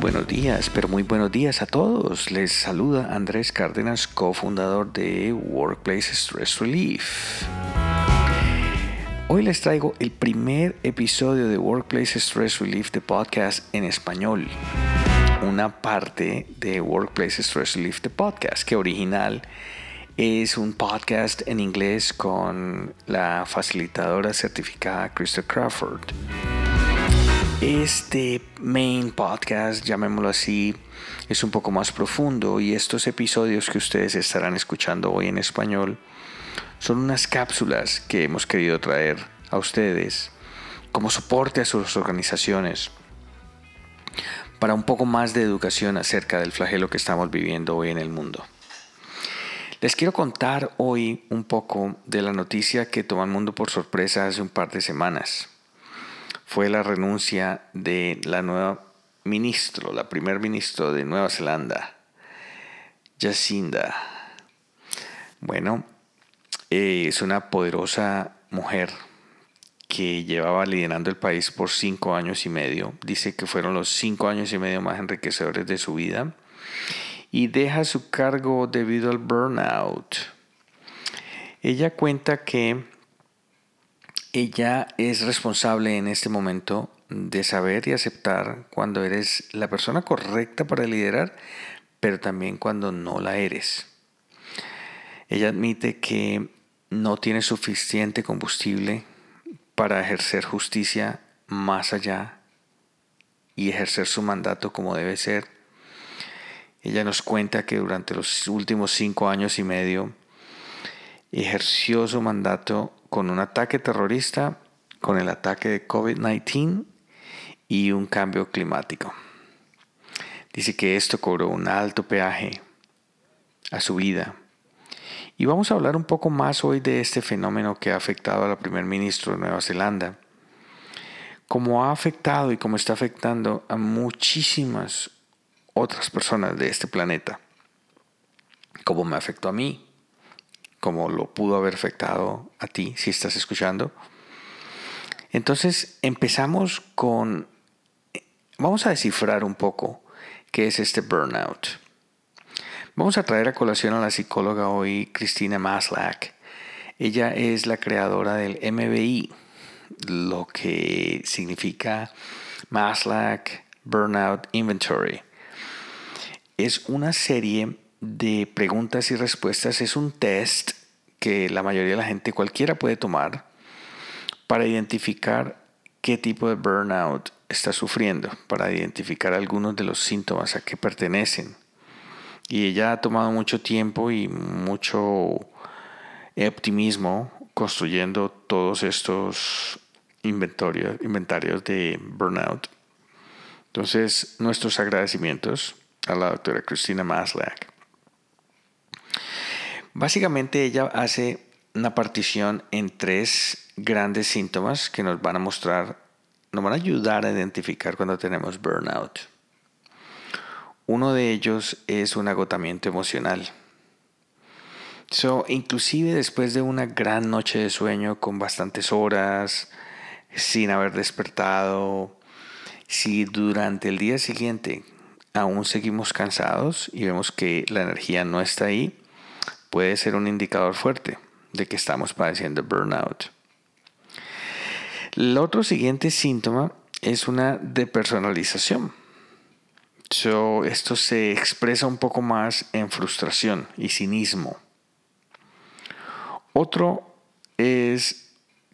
buenos días, pero muy buenos días a todos. Les saluda Andrés Cárdenas, cofundador de Workplace Stress Relief. Hoy les traigo el primer episodio de Workplace Stress Relief de podcast en español. Una parte de Workplace Stress Relief de podcast que original es un podcast en inglés con la facilitadora certificada Crystal Crawford. Este main podcast, llamémoslo así, es un poco más profundo y estos episodios que ustedes estarán escuchando hoy en español son unas cápsulas que hemos querido traer a ustedes como soporte a sus organizaciones para un poco más de educación acerca del flagelo que estamos viviendo hoy en el mundo. Les quiero contar hoy un poco de la noticia que tomó el mundo por sorpresa hace un par de semanas fue la renuncia de la nueva ministro, la primer ministro de Nueva Zelanda, Jacinda. Bueno, eh, es una poderosa mujer que llevaba liderando el país por cinco años y medio. Dice que fueron los cinco años y medio más enriquecedores de su vida. Y deja su cargo debido al burnout. Ella cuenta que ella es responsable en este momento de saber y aceptar cuando eres la persona correcta para liderar, pero también cuando no la eres. Ella admite que no tiene suficiente combustible para ejercer justicia más allá y ejercer su mandato como debe ser. Ella nos cuenta que durante los últimos cinco años y medio ejerció su mandato con un ataque terrorista, con el ataque de COVID-19 y un cambio climático. Dice que esto cobró un alto peaje a su vida. Y vamos a hablar un poco más hoy de este fenómeno que ha afectado a la primer ministro de Nueva Zelanda. Cómo ha afectado y cómo está afectando a muchísimas otras personas de este planeta. Cómo me afectó a mí, como lo pudo haber afectado a ti si estás escuchando. Entonces empezamos con, vamos a descifrar un poco qué es este burnout. Vamos a traer a colación a la psicóloga hoy, Cristina Maslach. Ella es la creadora del MBI, lo que significa Maslach Burnout Inventory. Es una serie de preguntas y respuestas es un test que la mayoría de la gente cualquiera puede tomar para identificar qué tipo de burnout está sufriendo, para identificar algunos de los síntomas a que pertenecen. Y ella ha tomado mucho tiempo y mucho optimismo construyendo todos estos inventarios, inventarios de burnout. Entonces, nuestros agradecimientos a la doctora Cristina Maslach. Básicamente ella hace una partición en tres grandes síntomas que nos van a mostrar, nos van a ayudar a identificar cuando tenemos burnout. Uno de ellos es un agotamiento emocional. So, inclusive después de una gran noche de sueño con bastantes horas, sin haber despertado, si durante el día siguiente aún seguimos cansados y vemos que la energía no está ahí, puede ser un indicador fuerte de que estamos padeciendo burnout. El otro siguiente síntoma es una depersonalización. esto se expresa un poco más en frustración y cinismo. Otro es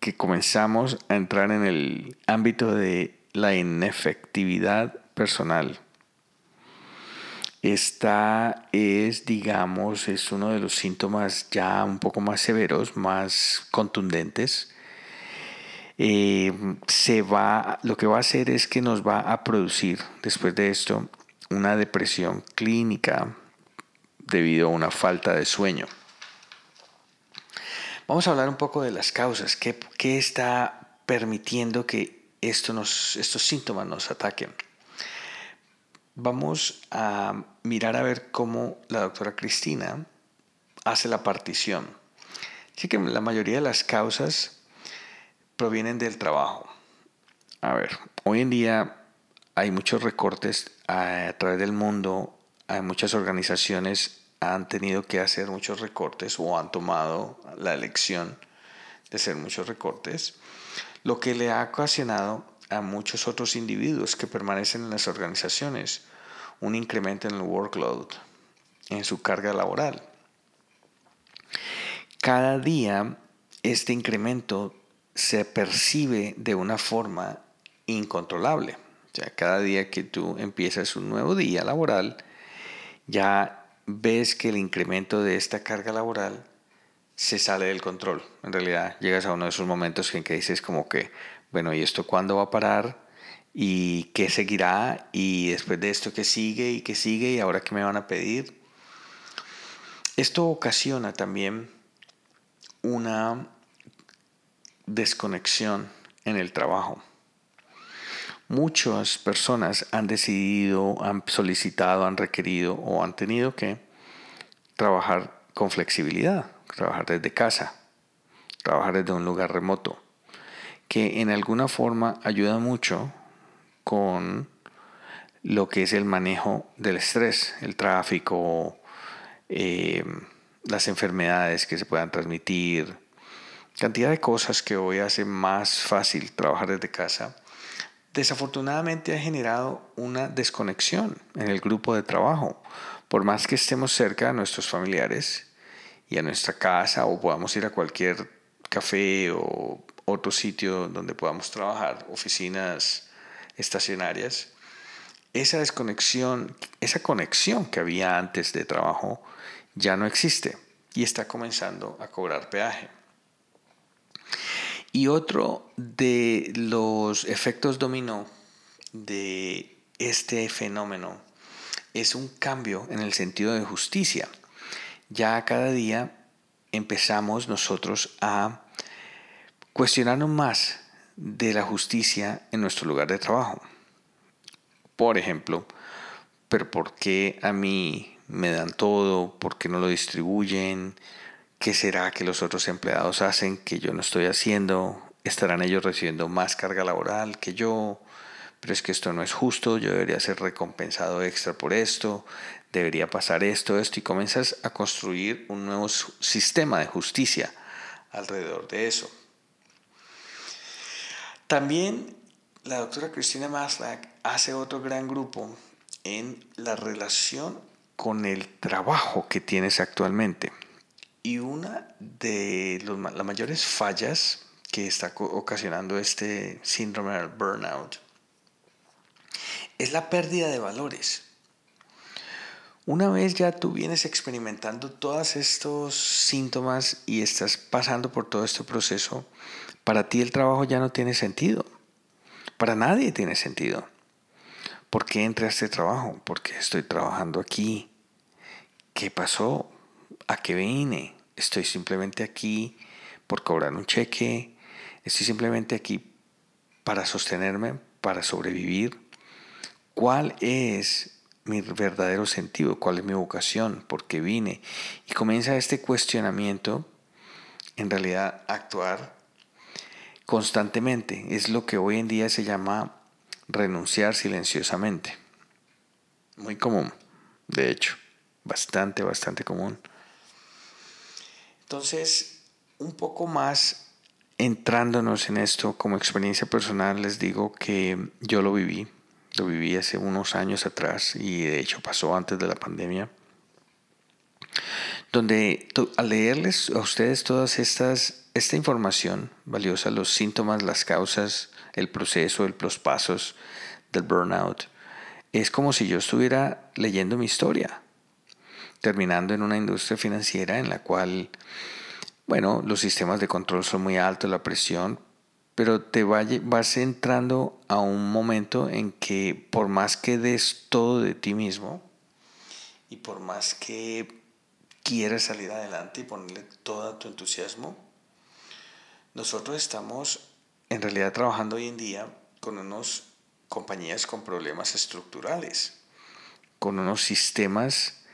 que comenzamos a entrar en el ámbito de la inefectividad personal. Esta es, digamos, es uno de los síntomas ya un poco más severos, más contundentes. Eh, se va, lo que va a hacer es que nos va a producir después de esto una depresión clínica debido a una falta de sueño. Vamos a hablar un poco de las causas, qué, qué está permitiendo que esto nos, estos síntomas nos ataquen. Vamos a mirar a ver cómo la doctora Cristina hace la partición. Así que la mayoría de las causas provienen del trabajo. A ver, hoy en día hay muchos recortes a, través del mundo, hay muchas organizaciones han tenido que hacer muchos recortes o han tomado la elección de hacer muchos recortes, lo que le ha ocasionado a muchos otros individuos que permanecen en las organizaciones un incremento en el workload, en su carga laboral. Cada día este incremento se percibe de una forma incontrolable. O sea, cada día que tú empiezas un nuevo día laboral, ya ves que el incremento de esta carga laboral se sale del control. En realidad llegas a uno de esos momentos en que dices como que, bueno, ¿y esto cuándo va a parar? ¿Y qué seguirá? ¿Y después de esto qué sigue? ¿Y qué sigue? ¿Y ahora qué me van a pedir? Esto ocasiona también una desconexión en el trabajo. Muchas personas han decidido, han solicitado, han requerido o han tenido que trabajar con flexibilidad, trabajar desde casa, trabajar desde un lugar remoto, que en alguna forma ayuda mucho con lo que es el manejo del estrés, el tráfico, eh, las enfermedades que se puedan transmitir, cantidad de cosas que hoy hace más fácil trabajar desde casa, desafortunadamente ha generado una desconexión en el grupo de trabajo. Por más que estemos cerca de nuestros familiares y a nuestra casa o podamos ir a cualquier café o otro sitio donde podamos trabajar, oficinas estacionarias, esa desconexión, esa conexión que había antes de trabajo ya no existe y está comenzando a cobrar peaje. Y otro de los efectos dominó de este fenómeno es un cambio en el sentido de justicia. Ya cada día empezamos nosotros a cuestionarnos más de la justicia en nuestro lugar de trabajo. Por ejemplo, pero ¿por qué a mí me dan todo? ¿Por qué no lo distribuyen? ¿Qué será que los otros empleados hacen que yo no estoy haciendo? ¿Estarán ellos recibiendo más carga laboral que yo? Pero es que esto no es justo, yo debería ser recompensado extra por esto, debería pasar esto, esto, y comienzas a construir un nuevo sistema de justicia alrededor de eso. También la doctora Cristina Maslach hace otro gran grupo en la relación con el trabajo que tienes actualmente. Y una de las mayores fallas que está ocasionando este síndrome del burnout es la pérdida de valores. Una vez ya tú vienes experimentando todos estos síntomas y estás pasando por todo este proceso, para ti el trabajo ya no tiene sentido. Para nadie tiene sentido. ¿Por qué entré a este trabajo? ¿Por qué estoy trabajando aquí? ¿Qué pasó? ¿A qué vine? Estoy simplemente aquí por cobrar un cheque. Estoy simplemente aquí para sostenerme, para sobrevivir. ¿Cuál es mi verdadero sentido? ¿Cuál es mi vocación? ¿Por qué vine? Y comienza este cuestionamiento, en realidad actuar constantemente. Es lo que hoy en día se llama renunciar silenciosamente. Muy común, de hecho, bastante, bastante común. Entonces, un poco más entrándonos en esto como experiencia personal, les digo que yo lo viví, lo viví hace unos años atrás y de hecho pasó antes de la pandemia, donde al leerles a ustedes todas estas esta información valiosa, los síntomas, las causas, el proceso, los pasos del burnout, es como si yo estuviera leyendo mi historia terminando en una industria financiera en la cual, bueno, los sistemas de control son muy altos, la presión, pero te vas entrando a un momento en que por más que des todo de ti mismo y por más que quieras salir adelante y ponerle todo tu entusiasmo, nosotros estamos en realidad trabajando hoy en día con unas compañías con problemas estructurales, con unos sistemas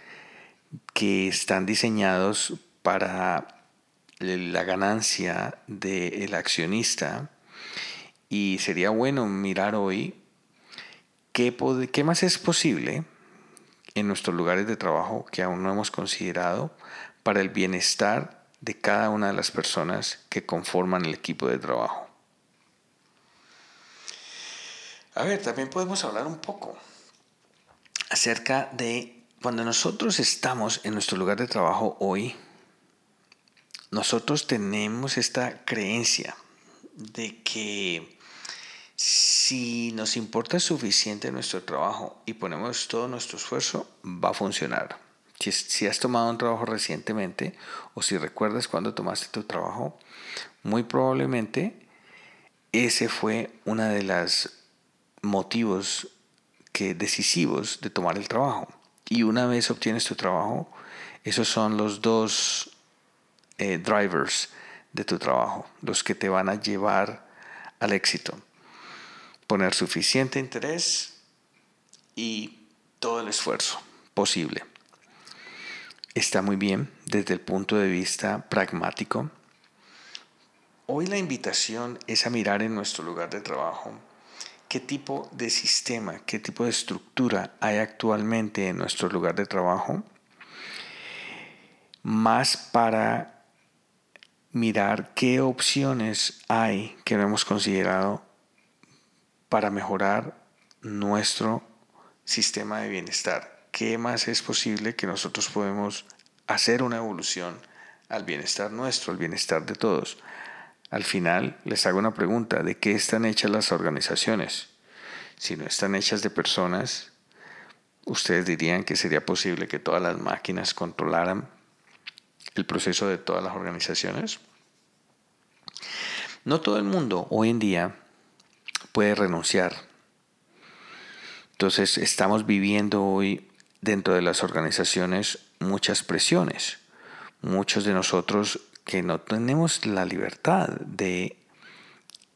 que están diseñados para la ganancia del accionista y sería bueno mirar hoy ¿qué, ¿qué más es posible en nuestros lugares de trabajo que aún no hemos considerado para el bienestar de cada una de las personas que conforman el equipo de trabajo? A ver, también podemos hablar un poco acerca de cuando nosotros estamos en nuestro lugar de trabajo hoy, nosotros tenemos esta creencia de que si nos importa suficiente nuestro trabajo y ponemos todo nuestro esfuerzo, va a funcionar. Si, has tomado un trabajo recientemente o si recuerdas cuando tomaste tu trabajo, muy probablemente ese fue uno de los motivos que decisivos de tomar el trabajo. Y una vez obtienes tu trabajo, esos son los dos eh, drivers de tu trabajo, los que te van a llevar al éxito. Poner suficiente interés y todo el esfuerzo posible. Está muy bien desde el punto de vista pragmático. Hoy la invitación es a mirar en nuestro lugar de trabajo qué tipo de sistema, qué tipo de estructura hay actualmente en nuestro lugar de trabajo, más para mirar qué opciones hay que no hemos considerado para mejorar nuestro sistema de bienestar. ¿Qué más es posible que nosotros podemos hacer una evolución al bienestar nuestro, al bienestar de todos? Al final les hago una pregunta, ¿de qué están hechas las organizaciones? Si no están hechas de personas, ¿ustedes dirían que sería posible que todas las máquinas controlaran el proceso de todas las organizaciones? No todo el mundo hoy en día puede renunciar. Entonces estamos viviendo hoy dentro de las organizaciones muchas presiones. Muchos de nosotros que no tenemos la libertad de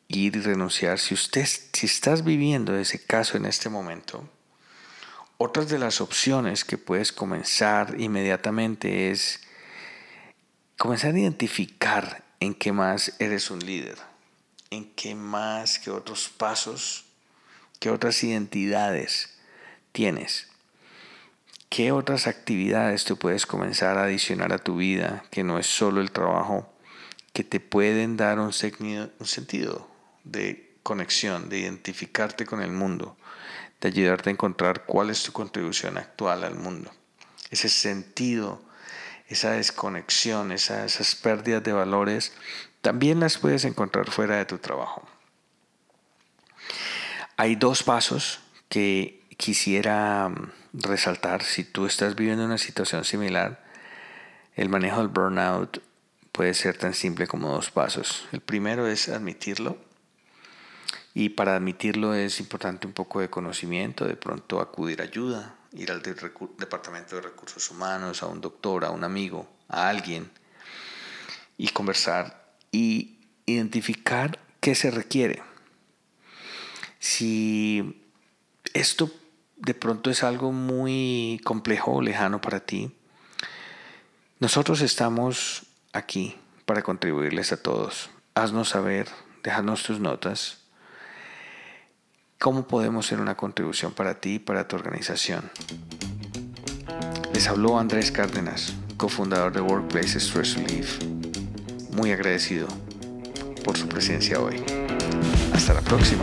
ir y renunciar. Si usted, si estás viviendo ese caso en este momento, otras de las opciones que puedes comenzar inmediatamente es comenzar a identificar en qué más eres un líder, en qué más, qué otros pasos, qué otras identidades tienes. ¿Qué otras actividades tú puedes comenzar a adicionar a tu vida que no es solo el trabajo, que te pueden dar un, sentido de conexión, de identificarte con el mundo, de ayudarte a encontrar cuál es tu contribución actual al mundo? Ese sentido, esa desconexión, esas pérdidas de valores, también las puedes encontrar fuera de tu trabajo. Hay dos pasos que quisiera resaltar, si tú estás viviendo una situación similar, el manejo del burnout puede ser tan simple como dos pasos. El primero es admitirlo. Y para admitirlo es importante un poco de conocimiento, de pronto acudir a ayuda, ir al departamento de recursos humanos, a un doctor, a un amigo, a alguien, y conversar y identificar qué se requiere. Si esto de pronto es algo muy complejo o lejano para ti, nosotros estamos aquí para contribuirles a todos. Haznos saber, déjanos tus notas. ¿Cómo podemos ser una contribución para ti y para tu organización? Les habló Andrés Cárdenas, cofundador de Workplace Stress Relief. Muy agradecido por su presencia hoy. Hasta la próxima.